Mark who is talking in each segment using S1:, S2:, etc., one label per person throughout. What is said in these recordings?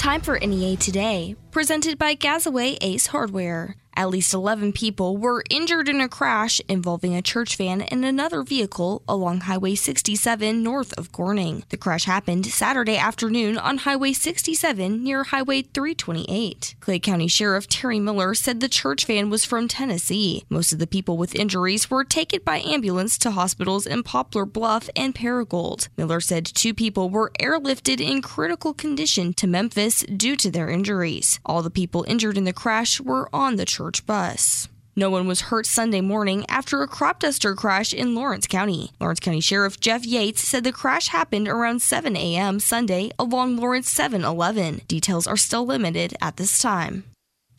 S1: Time for NEA Today, presented by Gazaway Ace Hardware. At least 11 people were injured in a crash involving a church van and another vehicle along Highway 67 north of Corning. The crash happened Saturday afternoon on Highway 67 near Highway 328. Clay County Sheriff Terry Miller said the church van was from Tennessee. Most of the people with injuries were taken by ambulance to hospitals in Poplar Bluff and Paragould. Miller said two people were airlifted in critical condition to Memphis due to their injuries. All the people injured in the crash were on the church bus. No one was hurt Sunday morning after a crop duster crash in Lawrence County. Lawrence County Sheriff Jeff Yates said the crash happened around 7 a.m. Sunday along Lawrence 711. Details are still limited at this time.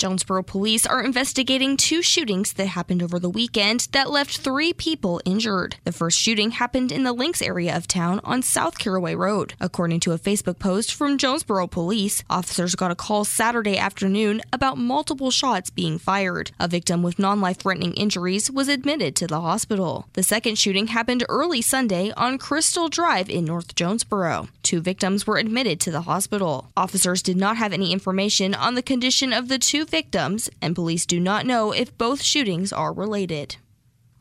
S1: Jonesboro police are investigating two shootings that happened over the weekend that left three people injured. The first shooting happened in the Links area of town on South Caraway Road. According to a Facebook post from Jonesboro police, officers got a call Saturday afternoon about multiple shots being fired. A victim with non life threatening injuries was admitted to the hospital. The second shooting happened early Sunday on Crystal Drive in North Jonesboro. Two victims were admitted to the hospital. Officers did not have any information on the condition of the two victims, and police do not know if both shootings are related.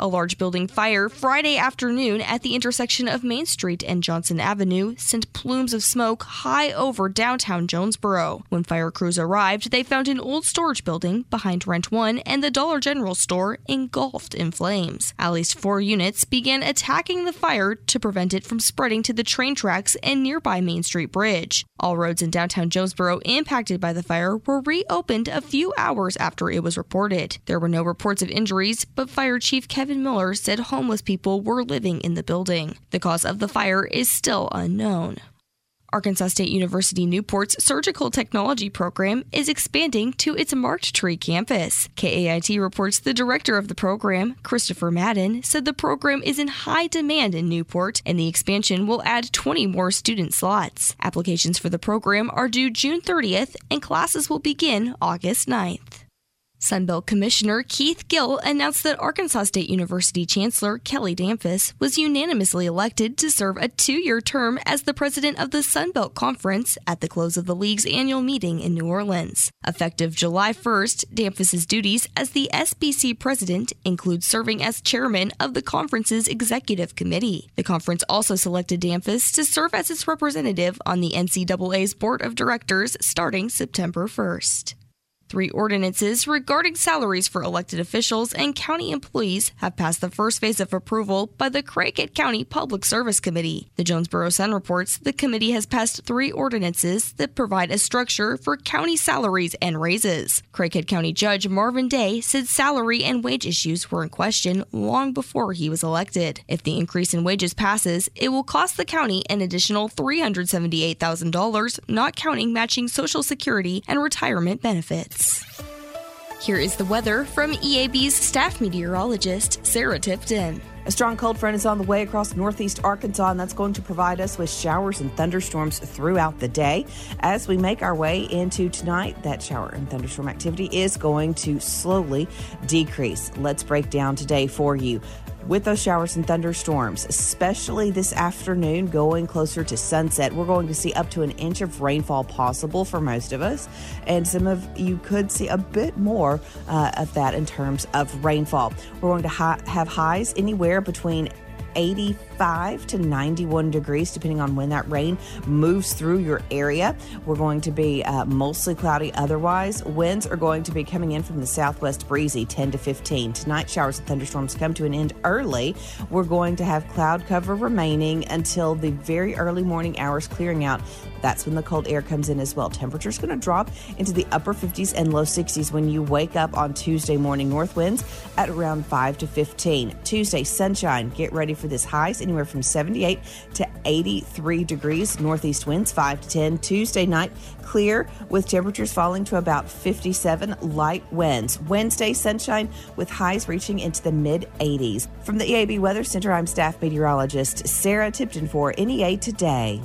S1: A large building fire Friday afternoon at the intersection of Main Street and Johnson Avenue sent plumes of smoke high over downtown Jonesboro. When fire crews arrived, they found an old storage building behind Rent One and the Dollar General store engulfed in flames. At least four units began attacking the fire to prevent it from spreading to the train tracks and nearby Main Street Bridge. All roads in downtown Jonesboro impacted by the fire were reopened a few hours after it was reported. There were no reports of injuries, but Fire Chief Kevin Kevin Miller said homeless people were living in the building. The cause of the fire is still unknown. Arkansas State University Newport's surgical technology program is expanding to its Marked Tree campus. KAIT reports the director of the program, Christopher Madden, said the program is in high demand in Newport and the expansion will add 20 more student slots. Applications for the program are due June 30th and classes will begin August 9th. Sunbelt Commissioner Keith Gill announced that Arkansas State University Chancellor Kelly Damphousse was unanimously elected to serve a two year term as the president of the Sunbelt Conference at the close of the league's annual meeting in New Orleans. Effective July 1st, Damphousse's duties as the SBC president include serving as chairman of the conference's executive committee. The conference also selected Damphousse to serve as its representative on the NCAA's board of directors starting September 1st. Three ordinances regarding salaries for elected officials and county employees have passed the first phase of approval by the Craighead County Public Service Committee. The Jonesboro Sun reports the committee has passed three ordinances that provide a structure for county salaries and raises. Craighead County Judge Marvin Day said salary and wage issues were in question long before he was elected. If the increase in wages passes, it will cost the county an additional $378,000, not counting matching Social Security and retirement benefits. Here is the weather from EAB's staff meteorologist, Sarah Tipton.
S2: A strong cold front is on the way across northeast Arkansas, and that's going to provide us with showers and thunderstorms throughout the day. As we make our way into tonight, that shower and thunderstorm activity is going to slowly decrease. Let's break down today for you with those showers and thunderstorms, especially this afternoon going closer to sunset. We're going to see up to an inch of rainfall possible for most of us, and some of you could see a bit more uh, of that in terms of rainfall. We're going to ha- have highs anywhere between 85 to 91 degrees, depending on when that rain moves through your area. We're going to be uh, mostly cloudy otherwise. Winds are going to be coming in from the southwest breezy 10 to 15. Tonight, showers and thunderstorms come to an end early. We're going to have cloud cover remaining until the very early morning hours, clearing out. That's when the cold air comes in as well. Temperature's going to drop into the upper 50s and low 60s when you wake up on Tuesday morning. North winds at around 5 to 15. Tuesday, sunshine. Get ready for this highs anywhere from 78 to 83 degrees. Northeast winds 5 to 10. Tuesday night, clear with temperatures falling to about 57 light winds. Wednesday, sunshine with highs reaching into the mid 80s. From the EAB Weather Center, I'm staff meteorologist Sarah Tipton for NEA Today.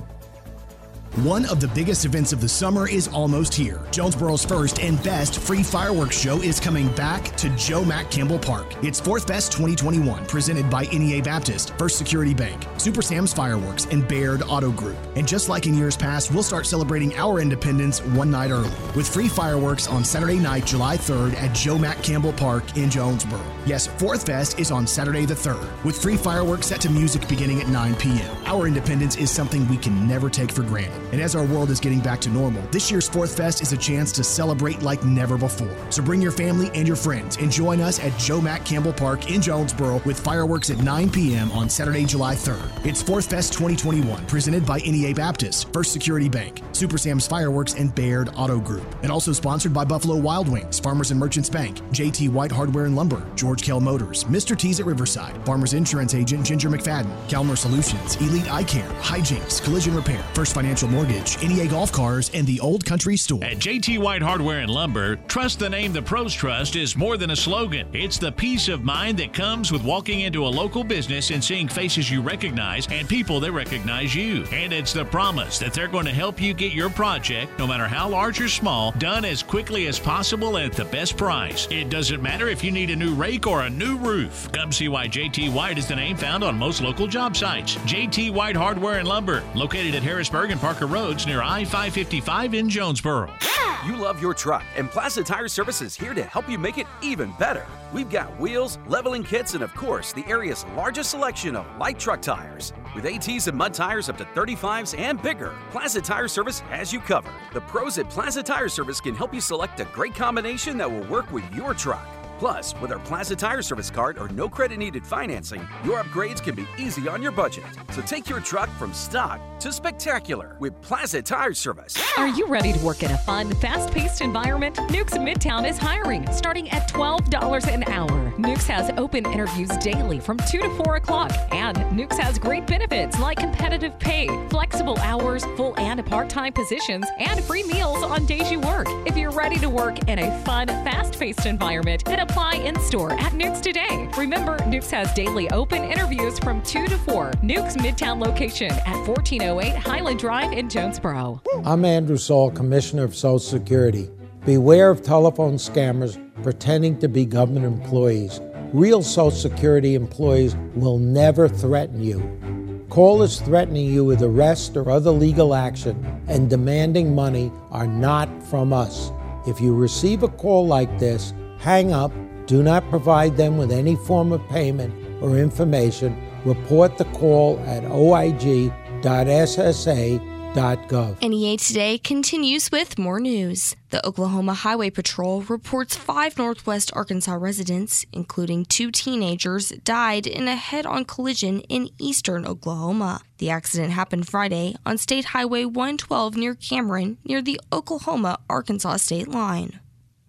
S3: One of the biggest events of the summer is almost here. Jonesboro's first and best free fireworks show is coming back to Joe Mack Campbell Park. It's Fourth Fest 2021, presented by NEA Baptist, First Security Bank, Super Sam's Fireworks, and Baird Auto Group. And just like in years past, we'll start celebrating our independence one night early with free fireworks on Saturday night, July 3rd at Joe Mack Campbell Park in Jonesboro. Yes, Fourth Fest is on Saturday the 3rd, with free fireworks set to music beginning at 9 p.m. Our independence is something we can never take for granted. And as our world is getting back to normal, this year's Fourth Fest is a chance to celebrate like never before. So bring your family and your friends and join us at Joe Mack Campbell Park in Jonesboro with fireworks at 9 p.m. on Saturday, July 3rd. It's Fourth Fest 2021, presented by NEA Baptist, First Security Bank, Super Sam's Fireworks, and Baird Auto Group. And also sponsored by Buffalo Wild Wings, Farmers and Merchants Bank, JT White Hardware and Lumber, George Kell Motors, Mr. T's at Riverside, Farmers Insurance Agent Ginger McFadden, Calmer Solutions, Elite Eye Care, Hijinks, Collision Repair, First Financial Mortgage, NEA Golf Cars, and the Old Country Store.
S4: At JT White Hardware and Lumber, trust the name the pros trust is more than a slogan. It's the peace of mind that comes with walking into a local business and seeing faces you recognize and people that recognize you. And it's the promise that they're going to help you get your project, no matter how large or small, done as quickly as possible at the best price. It doesn't matter if you need a new rake or a new roof. Come see why JT White is the name found on most local job sites. JT White Hardware and Lumber, located at Harrisburg and Parker Roads near I 555 in Jonesboro.
S5: You love your truck, and Plaza Tire Service is here to help you make it even better. We've got wheels, leveling kits, and of course, the area's largest selection of light truck tires. With ATs and mud tires up to 35s and bigger, Plaza Tire Service has you covered. The pros at Plaza Tire Service can help you select a great combination that will work with your truck. Plus, with our Plaza Tire Service card or no credit needed financing, your upgrades can be easy on your budget. So take your truck from stock to spectacular with Plaza Tire Service.
S6: Are you ready to work in a fun, fast paced environment? Nukes Midtown is hiring, starting at $12 an hour. Nukes has open interviews daily from 2 to 4 o'clock, and Nukes has great benefits like competitive pay, flexible hours, full and part time positions, and free meals on days you work. If you're ready to work in a fun, fast paced environment, apply in store at Nukes today. Remember, Nukes has daily open interviews from 2 to 4. Nukes Midtown location at 1408 Highland Drive in Jonesboro.
S7: I'm Andrew Saul, Commissioner of Social Security. Beware of telephone scammers pretending to be government employees. Real Social Security employees will never threaten you. Callers threatening you with arrest or other legal action and demanding money are not from us. If you receive a call like this, hang up, do not provide them with any form of payment or information, report the call at oig.ssa.gov.
S1: NEA Today continues with more news. The Oklahoma Highway Patrol reports five Northwest Arkansas residents, including two teenagers, died in a head on collision in eastern Oklahoma. The accident happened Friday on State Highway 112 near Cameron, near the Oklahoma Arkansas state line.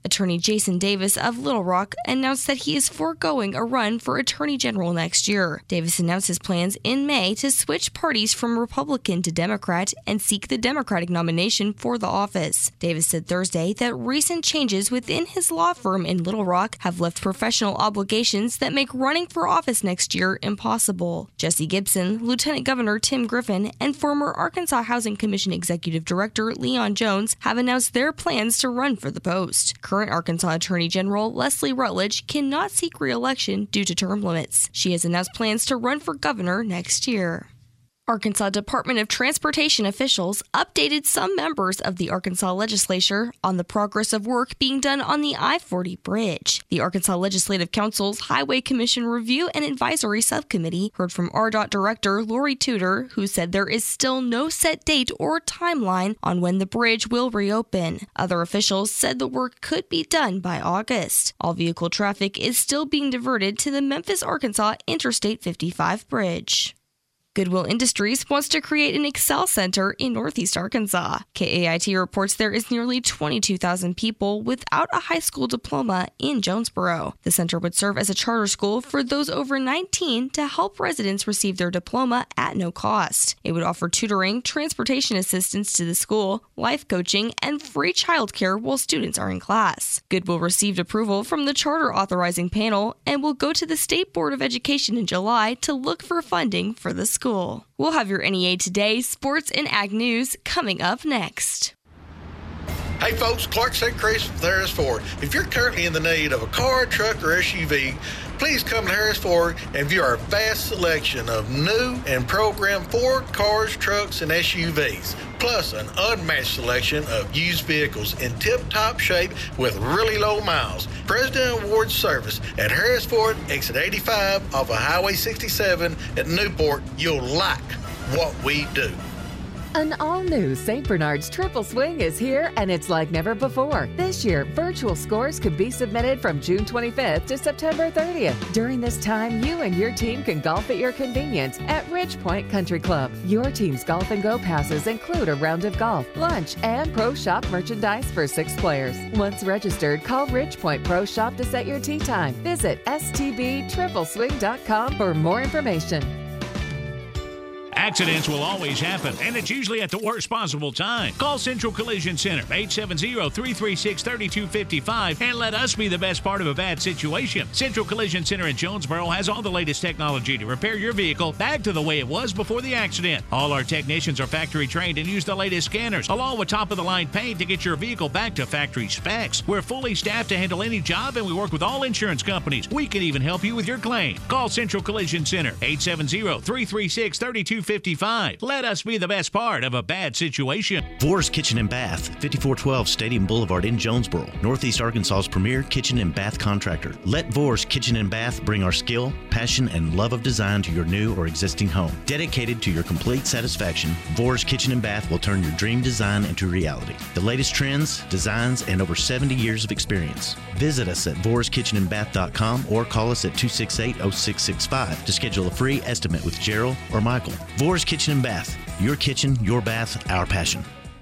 S1: Attorney Jason Davis of Little Rock announced that he is foregoing a run for Attorney General next year. Davis announced his plans in May to switch parties from Republican to Democrat and seek the Democratic nomination for the office. Davis said Thursday that recent changes within his law firm in Little Rock have left professional obligations that make running for office next year impossible. Jesse Gibson, Lieutenant Governor Tim Griffin, and former Arkansas Housing Commission Executive Director Leon Jones have announced their plans to run for the post. Arkansas Attorney General Leslie Rutledge cannot seek re election due to term limits. She has announced plans to run for governor next year. Arkansas Department of Transportation officials updated some members of the Arkansas legislature on the progress of work being done on the I 40 bridge. The Arkansas Legislative Council's Highway Commission Review and Advisory Subcommittee heard from ArDOT Director Lori Tudor, who said there is still no set date or timeline on when the bridge will reopen. Other officials said the work could be done by August. All vehicle traffic is still being diverted to the Memphis, Arkansas Interstate 55 bridge. Goodwill Industries wants to create an Excel Center in Northeast Arkansas. KAIT reports there is nearly 22,000 people without a high school diploma in Jonesboro. The center would serve as a charter school for those over 19 to help residents receive their diploma at no cost. It would offer tutoring, transportation assistance to the school, life coaching, and free childcare while students are in class. Goodwill received approval from the charter authorizing panel and will go to the State Board of Education in July to look for funding for the school. School. We'll have your NEA Today sports and ag news coming up next.
S8: Hey folks, Clark St. Chris with Harris Ford. If you're currently in the need of a car, truck, or SUV, please come to Harris Ford and view our vast selection of new and programmed Ford cars, trucks, and SUVs, plus an unmatched selection of used vehicles in tip-top shape with really low miles. President Award service at Harris Ford, exit 85 off of Highway 67 at Newport. You'll like what we do.
S9: An all new St. Bernard's Triple Swing is here and it's like never before. This year, virtual scores can be submitted from June 25th to September 30th. During this time, you and your team can golf at your convenience at Ridge Point Country Club. Your team's golf and go passes include a round of golf, lunch, and pro shop merchandise for six players. Once registered, call Ridge Point Pro Shop to set your tee time. Visit stbtripleswing.com for more information.
S4: Accidents will always happen, and it's usually at the worst possible time. Call Central Collision Center, 870-336-3255, and let us be the best part of a bad situation. Central Collision Center in Jonesboro has all the latest technology to repair your vehicle back to the way it was before the accident. All our technicians are factory trained and use the latest scanners, along with top-of-the-line paint to get your vehicle back to factory specs. We're fully staffed to handle any job, and we work with all insurance companies. We can even help you with your claim. Call Central Collision Center, 870-336-3255. 55. Let us be the best part of a bad situation.
S10: Vors Kitchen and Bath, 5412 Stadium Boulevard in Jonesboro, Northeast Arkansas's premier kitchen and bath contractor. Let Vors Kitchen and Bath bring our skill, passion, and love of design to your new or existing home. Dedicated to your complete satisfaction, Vors Kitchen and Bath will turn your dream design into reality. The latest trends, designs, and over 70 years of experience. Visit us at vorskitchenandbath.com or call us at 268 0665 to schedule a free estimate with Gerald or Michael. Vors Kitchen and Bath. Your kitchen, your bath, our passion.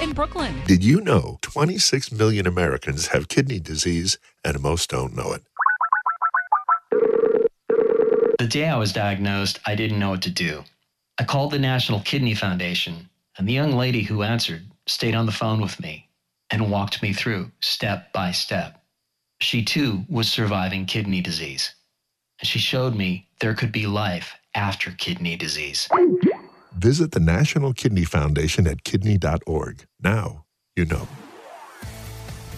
S6: in Brooklyn.
S11: Did you know 26 million Americans have kidney disease and most don't know it?
S12: The day I was diagnosed, I didn't know what to do. I called the National Kidney Foundation, and the young lady who answered stayed on the phone with me and walked me through step by step. She too was surviving kidney disease, and she showed me there could be life after kidney disease.
S11: Visit the National Kidney Foundation at kidney.org. Now you know.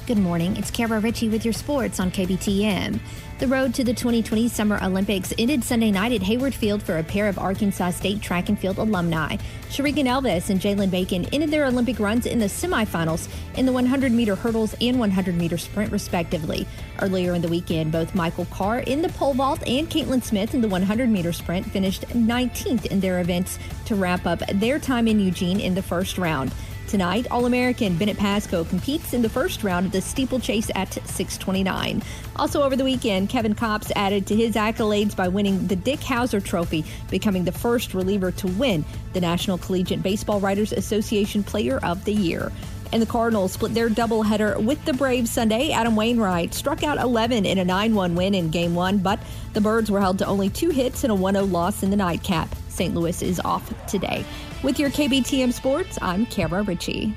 S13: Good morning. It's Kara Ritchie with your sports on KBTM. The road to the 2020 Summer Olympics ended Sunday night at Hayward Field for a pair of Arkansas State track and field alumni. Sharika Nelvis and Jaylen Bacon ended their Olympic runs in the semifinals in the 100 meter hurdles and 100 meter sprint, respectively. Earlier in the weekend, both Michael Carr in the pole vault and Caitlin Smith in the 100 meter sprint finished 19th in their events to wrap up their time in Eugene in the first round. Tonight, All American Bennett Pasco competes in the first round of the steeplechase at 629. Also, over the weekend, Kevin Kopps added to his accolades by winning the Dick Howser Trophy, becoming the first reliever to win the National Collegiate Baseball Writers Association Player of the Year. And the Cardinals split their doubleheader with the Braves Sunday. Adam Wainwright struck out 11 in a 9 1 win in Game 1, but the Birds were held to only two hits and a 1 0 loss in the nightcap. St. Louis is off today. With your KBTM Sports, I'm Kara Ritchie.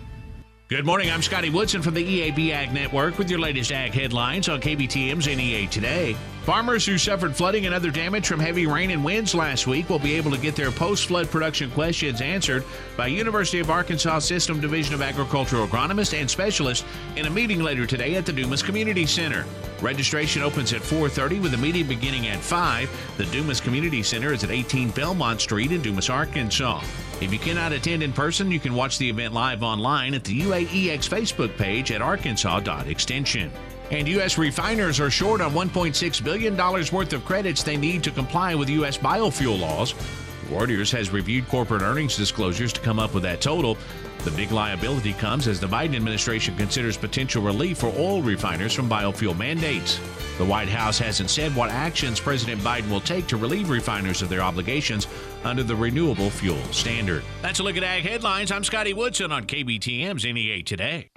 S4: Good morning. I'm Scotty Woodson from the EAB Ag Network with your latest ag headlines on KBTM's NEA Today. Farmers who suffered flooding and other damage from heavy rain and winds last week will be able to get their post flood production questions answered by University of Arkansas System Division of Agricultural Agronomist and Specialist in a meeting later today at the Dumas Community Center. Registration opens at 4:30 with a meeting beginning at 5. The Dumas Community Center is at 18 Belmont Street in Dumas, Arkansas. If you cannot attend in person, you can watch the event live online at the UAEX Facebook page at arkansas.extension. And U.S. refiners are short on $1.6 billion worth of credits they need to comply with U.S. biofuel laws. Reuters has reviewed corporate earnings disclosures to come up with that total. The big liability comes as the Biden administration considers potential relief for oil refiners from biofuel mandates. The White House hasn't said what actions President Biden will take to relieve refiners of their obligations under the renewable fuel standard. That's a look at Ag Headlines. I'm Scotty Woodson on KBTM's NEA Today.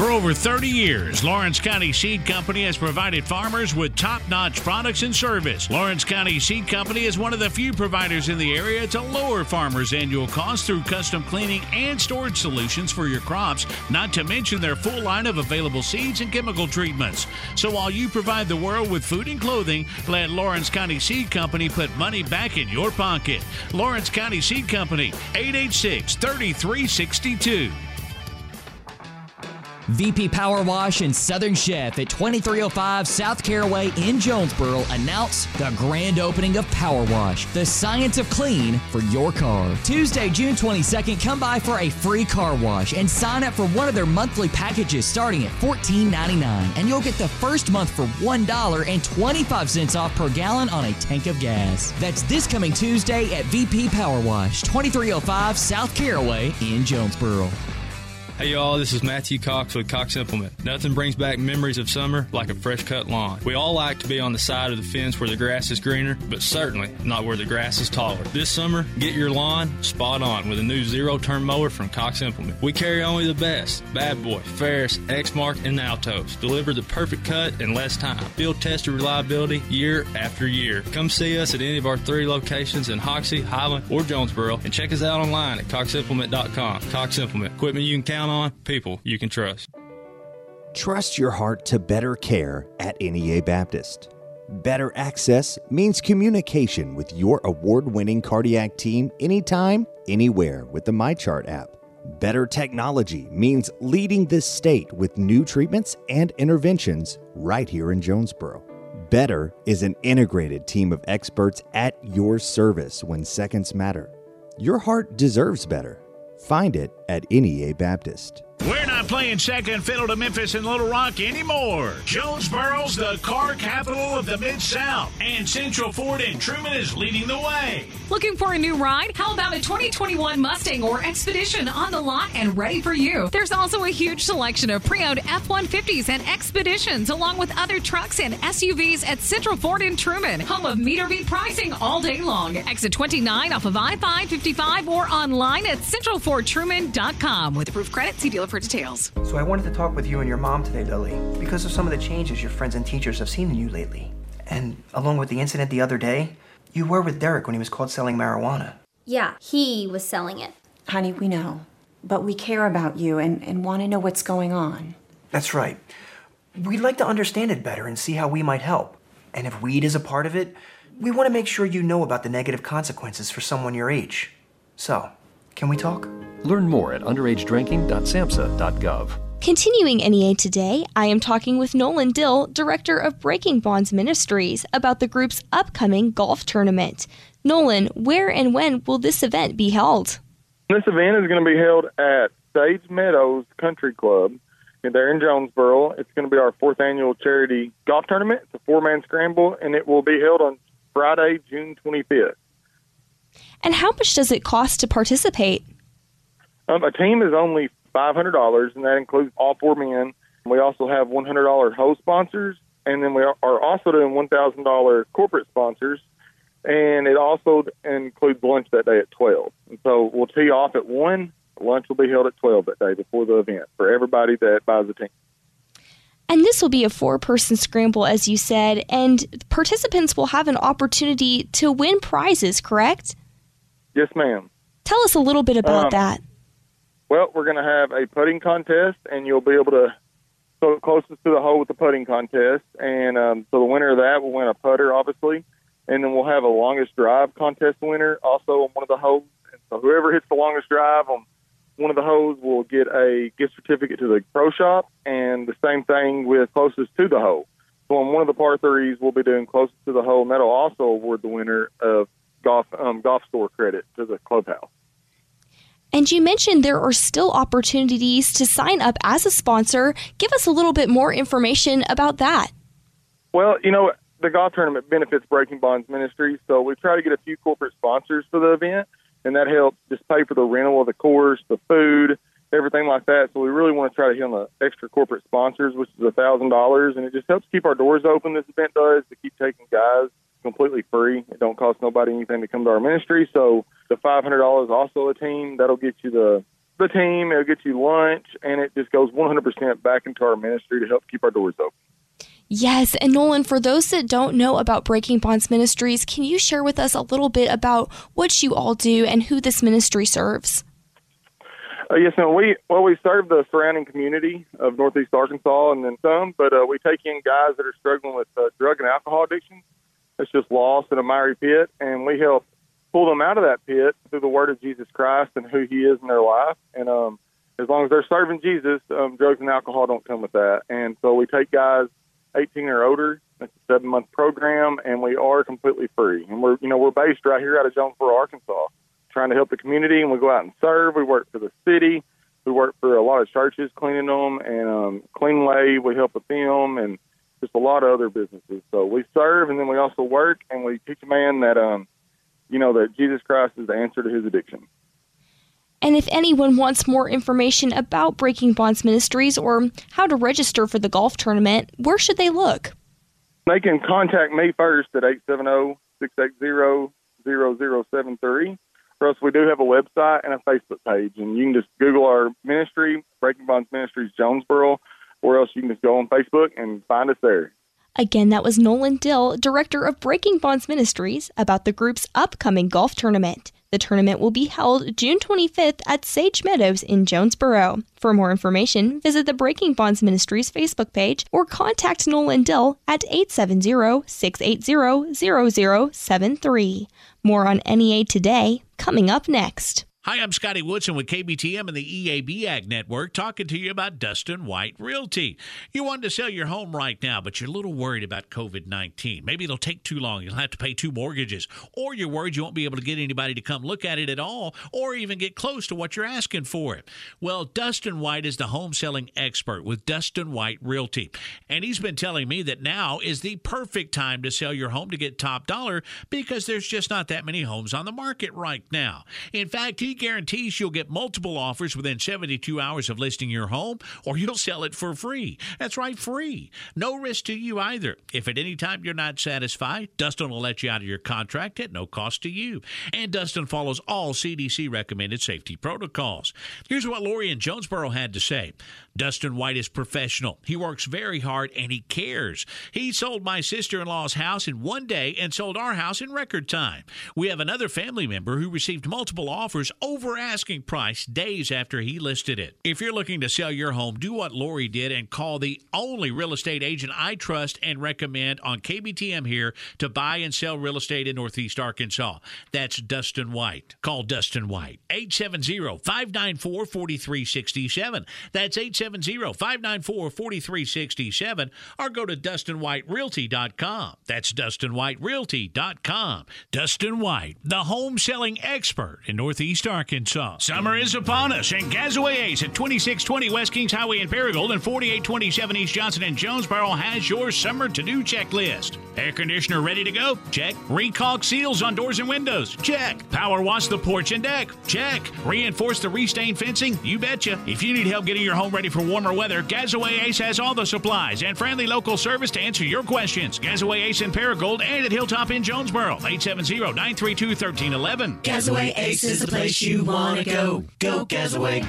S4: For over 30 years, Lawrence County Seed Company has provided farmers with top notch products and service. Lawrence County Seed Company is one of the few providers in the area to lower farmers' annual costs through custom cleaning and storage solutions for your crops, not to mention their full line of available seeds and chemical treatments. So while you provide the world with food and clothing, let Lawrence County Seed Company put money back in your pocket. Lawrence County Seed Company, 886 3362.
S14: VP Power Wash and Southern Chef at 2305 South Caraway in Jonesboro announce the grand opening of Power Wash, the science of clean for your car. Tuesday, June 22nd, come by for a free car wash and sign up for one of their monthly packages starting at $14.99. And you'll get the first month for $1.25 off per gallon on a tank of gas. That's this coming Tuesday at VP Power Wash, 2305 South Caraway in Jonesboro.
S15: Hey y'all, this is Matthew Cox with Cox Implement. Nothing brings back memories of summer like a fresh cut lawn. We all like to be on the side of the fence where the grass is greener, but certainly not where the grass is taller. This summer, get your lawn spot on with a new zero turn mower from Cox Implement. We carry only the best Bad Boy, Ferris, Exmark, and Altoz. Deliver the perfect cut in less time. Field tested reliability year after year. Come see us at any of our three locations in Hoxie, Highland, or Jonesboro, and check us out online at coximplement.com. Cox Implement, equipment you can count on, people you can trust.
S16: Trust your heart to better care at NEA Baptist. Better access means communication with your award winning cardiac team anytime, anywhere with the MyChart app. Better technology means leading this state with new treatments and interventions right here in Jonesboro. Better is an integrated team of experts at your service when seconds matter. Your heart deserves better. Find it at NEA Baptist.
S4: We're not playing second fiddle to Memphis and Little Rock anymore. Jonesboro's the car capital of the Mid South, and Central Ford and Truman is leading the way.
S6: Looking for a new ride? How about a 2021 Mustang or Expedition on the lot and ready for you? There's also a huge selection of pre owned F 150s and Expeditions, along with other trucks and SUVs at Central Ford in Truman, home of meter beat pricing all day long. Exit 29 off of I 555 or online at centralfordtruman.com with approved credit. See dealer for details.
S17: So I wanted to talk with you and your mom today, Lily, because of some of the changes your friends and teachers have seen in you lately. And along with the incident the other day, you were with Derek when he was caught selling marijuana.
S18: Yeah, he was selling it.
S19: Honey, we know. But we care about you and, and want to know what's going on.
S17: That's right. We'd like to understand it better and see how we might help. And if weed is a part of it, we want to make sure you know about the negative consequences for someone your age. So, can we talk?
S20: Learn more at underagedrinking.samhsa.gov.
S1: Continuing NEA today, I am talking with Nolan Dill, Director of Breaking Bonds Ministries, about the group's upcoming golf tournament. Nolan, where and when will this event be held?
S21: This event is going to be held at Sage Meadows Country Club. They're in Jonesboro. It's going to be our fourth annual charity golf tournament. It's a four man scramble, and it will be held on Friday, June 25th.
S1: And how much does it cost to participate?
S21: Um, a team is only $500, and that includes all four men. We also have $100 host sponsors, and then we are also doing $1,000 corporate sponsors, and it also includes lunch that day at 12. And so we'll tee off at 1. Lunch will be held at 12 that day before the event for everybody that buys a team.
S1: And this will be a four person scramble, as you said, and participants will have an opportunity to win prizes, correct?
S21: Yes, ma'am.
S1: Tell us a little bit about
S21: Um,
S1: that.
S21: Well, we're going to have a putting contest, and you'll be able to go closest to the hole with the putting contest. And um, so the winner of that will win a putter, obviously. And then we'll have a longest drive contest winner also on one of the holes. And so whoever hits the longest drive on one of the holes will get a gift certificate to the pro shop, and the same thing with closest to the hole. So on one of the par threes, we'll be doing closest to the hole, and that'll also award the winner of golf um, golf store credit to the clubhouse.
S1: And you mentioned there are still opportunities to sign up as a sponsor. Give us a little bit more information about that.
S21: Well, you know, the golf tournament benefits Breaking Bonds Ministries, so we try to get a few corporate sponsors for the event, and that helps just pay for the rental of the course, the food, everything like that. So we really want to try to hit on the extra corporate sponsors, which is a thousand dollars, and it just helps keep our doors open. This event does to keep taking guys completely free. It don't cost nobody anything to come to our ministry. So the five hundred dollars also a team that'll get you the the team. It'll get you lunch, and it just goes one hundred percent back into our ministry to help keep our doors open.
S1: Yes, and Nolan, for those that don't know about Breaking Bonds Ministries, can you share with us a little bit about what you all do and who this ministry serves?
S21: Uh, yes, no, we well we serve the surrounding community of Northeast Arkansas and then some, but uh, we take in guys that are struggling with uh, drug and alcohol addiction. It's just lost in a miry pit, and we help pull them out of that pit through the Word of Jesus Christ and who He is in their life. And um, as long as they're serving Jesus, um, drugs and alcohol don't come with that. And so we take guys 18 or older. It's a seven month program, and we are completely free. And we're you know we're based right here out of Jonesboro, Arkansas trying to help the community, and we go out and serve. We work for the city. We work for a lot of churches, cleaning them, and um, Clean Wave. We help with them, and just a lot of other businesses. So we serve, and then we also work, and we teach a man that, um, you know, that Jesus Christ is the answer to his addiction.
S1: And if anyone wants more information about Breaking Bonds Ministries or how to register for the golf tournament, where should they look?
S21: They can contact me first at 870 680 0073 for us, we do have a website and a Facebook page, and you can just Google our ministry, Breaking Bonds Ministries Jonesboro, or else you can just go on Facebook and find us there.
S1: Again, that was Nolan Dill, director of Breaking Bonds Ministries, about the group's upcoming golf tournament. The tournament will be held June 25th at Sage Meadows in Jonesboro. For more information, visit the Breaking Bonds Ministries Facebook page or contact Nolan Dill at 870 680 0073. More on NEA today, coming up next.
S4: Hi, I'm Scotty Woodson with KBTM and the EAB Ag Network talking to you about Dustin White Realty. You want to sell your home right now, but you're a little worried about COVID 19. Maybe it'll take too long. You'll have to pay two mortgages. Or you're worried you won't be able to get anybody to come look at it at all or even get close to what you're asking for it. Well, Dustin White is the home selling expert with Dustin White Realty. And he's been telling me that now is the perfect time to sell your home to get top dollar because there's just not that many homes on the market right now. In fact, he guarantees you'll get multiple offers within 72 hours of listing your home, or you'll sell it for free. That's right, free. No risk to you either. If at any time you're not satisfied, Dustin will let you out of your contract at no cost to you. And Dustin follows all CDC recommended safety protocols. Here's what Lori in Jonesboro had to say Dustin White is professional. He works very hard and he cares. He sold my sister in law's house in one day and sold our house in record time. We have another family member who received multiple offers over asking price days after he listed it. If you're looking to sell your home, do what Lori did and call the only real estate agent I trust and recommend on KBTM here to buy and sell real estate in Northeast Arkansas. That's Dustin White. Call Dustin White 870-594-4367. That's 870-594-4367 or go to dustinwhiterealty.com. That's dustinwhiterealty.com. Dustin White, the home selling expert in Northeast Arkansas. Summer is upon us, and Gazaway Ace at 2620 West Kings Highway in Paragould and 4827 East Johnson and Jonesboro has your summer to-do checklist. Air conditioner ready to go? Check. Recalk seals on doors and windows? Check. Power wash the porch and deck? Check. Reinforce the restain fencing? You betcha. If you need help getting your home ready for warmer weather, Gazaway Ace has all the supplies and friendly local service to answer your questions. Gazaway Ace in Paragould and at Hilltop in Jonesboro. 870-932-1311.
S22: Gazaway Ace is the place you want to go. Go Gazaway.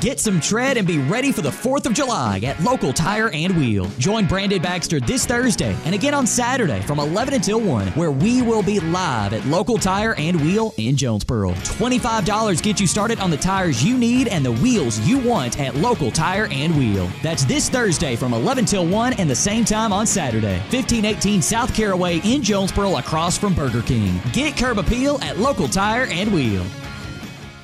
S14: Get some tread and be ready for the 4th of July at Local Tire and Wheel. Join Brandon Baxter this Thursday and again on Saturday from 11 until 1, where we will be live at Local Tire and Wheel in Jonesboro. $25 gets you started on the tires you need and the wheels you want at Local Tire and Wheel. That's this Thursday from 11 till 1 and the same time on Saturday. 1518 South Caraway in Jonesboro across from Burger King. Get curb appeal at Local Tire and Wheel.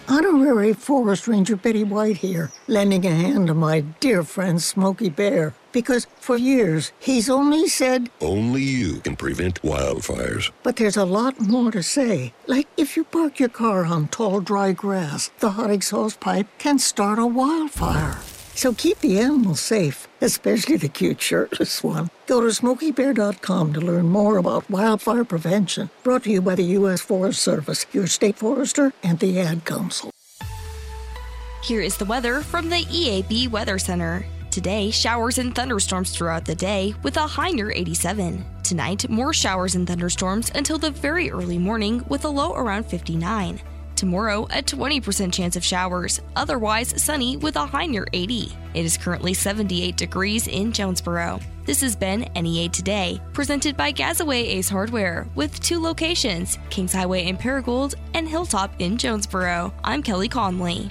S23: Honorary Forest Ranger Betty White here, lending a hand to my dear friend Smokey Bear. Because for years, he's only said,
S11: Only you can prevent wildfires.
S23: but there's a lot more to say. Like if you park your car on tall, dry grass, the hot exhaust pipe can start a wildfire. So keep the animals safe, especially the cute shirtless one. Go to smokeybear.com to learn more about wildfire prevention. Brought to you by the U.S. Forest Service, your state forester, and the Ad Council.
S1: Here is the weather from the EAB Weather Center. Today, showers and thunderstorms throughout the day with a high near 87. Tonight, more showers and thunderstorms until the very early morning with a low around 59. Tomorrow, a 20% chance of showers, otherwise sunny with a high near 80. It is currently 78 degrees in Jonesboro. This has been NEA Today, presented by Gazaway Ace Hardware, with two locations Kings Highway in Paragould and Hilltop in Jonesboro. I'm Kelly Conley.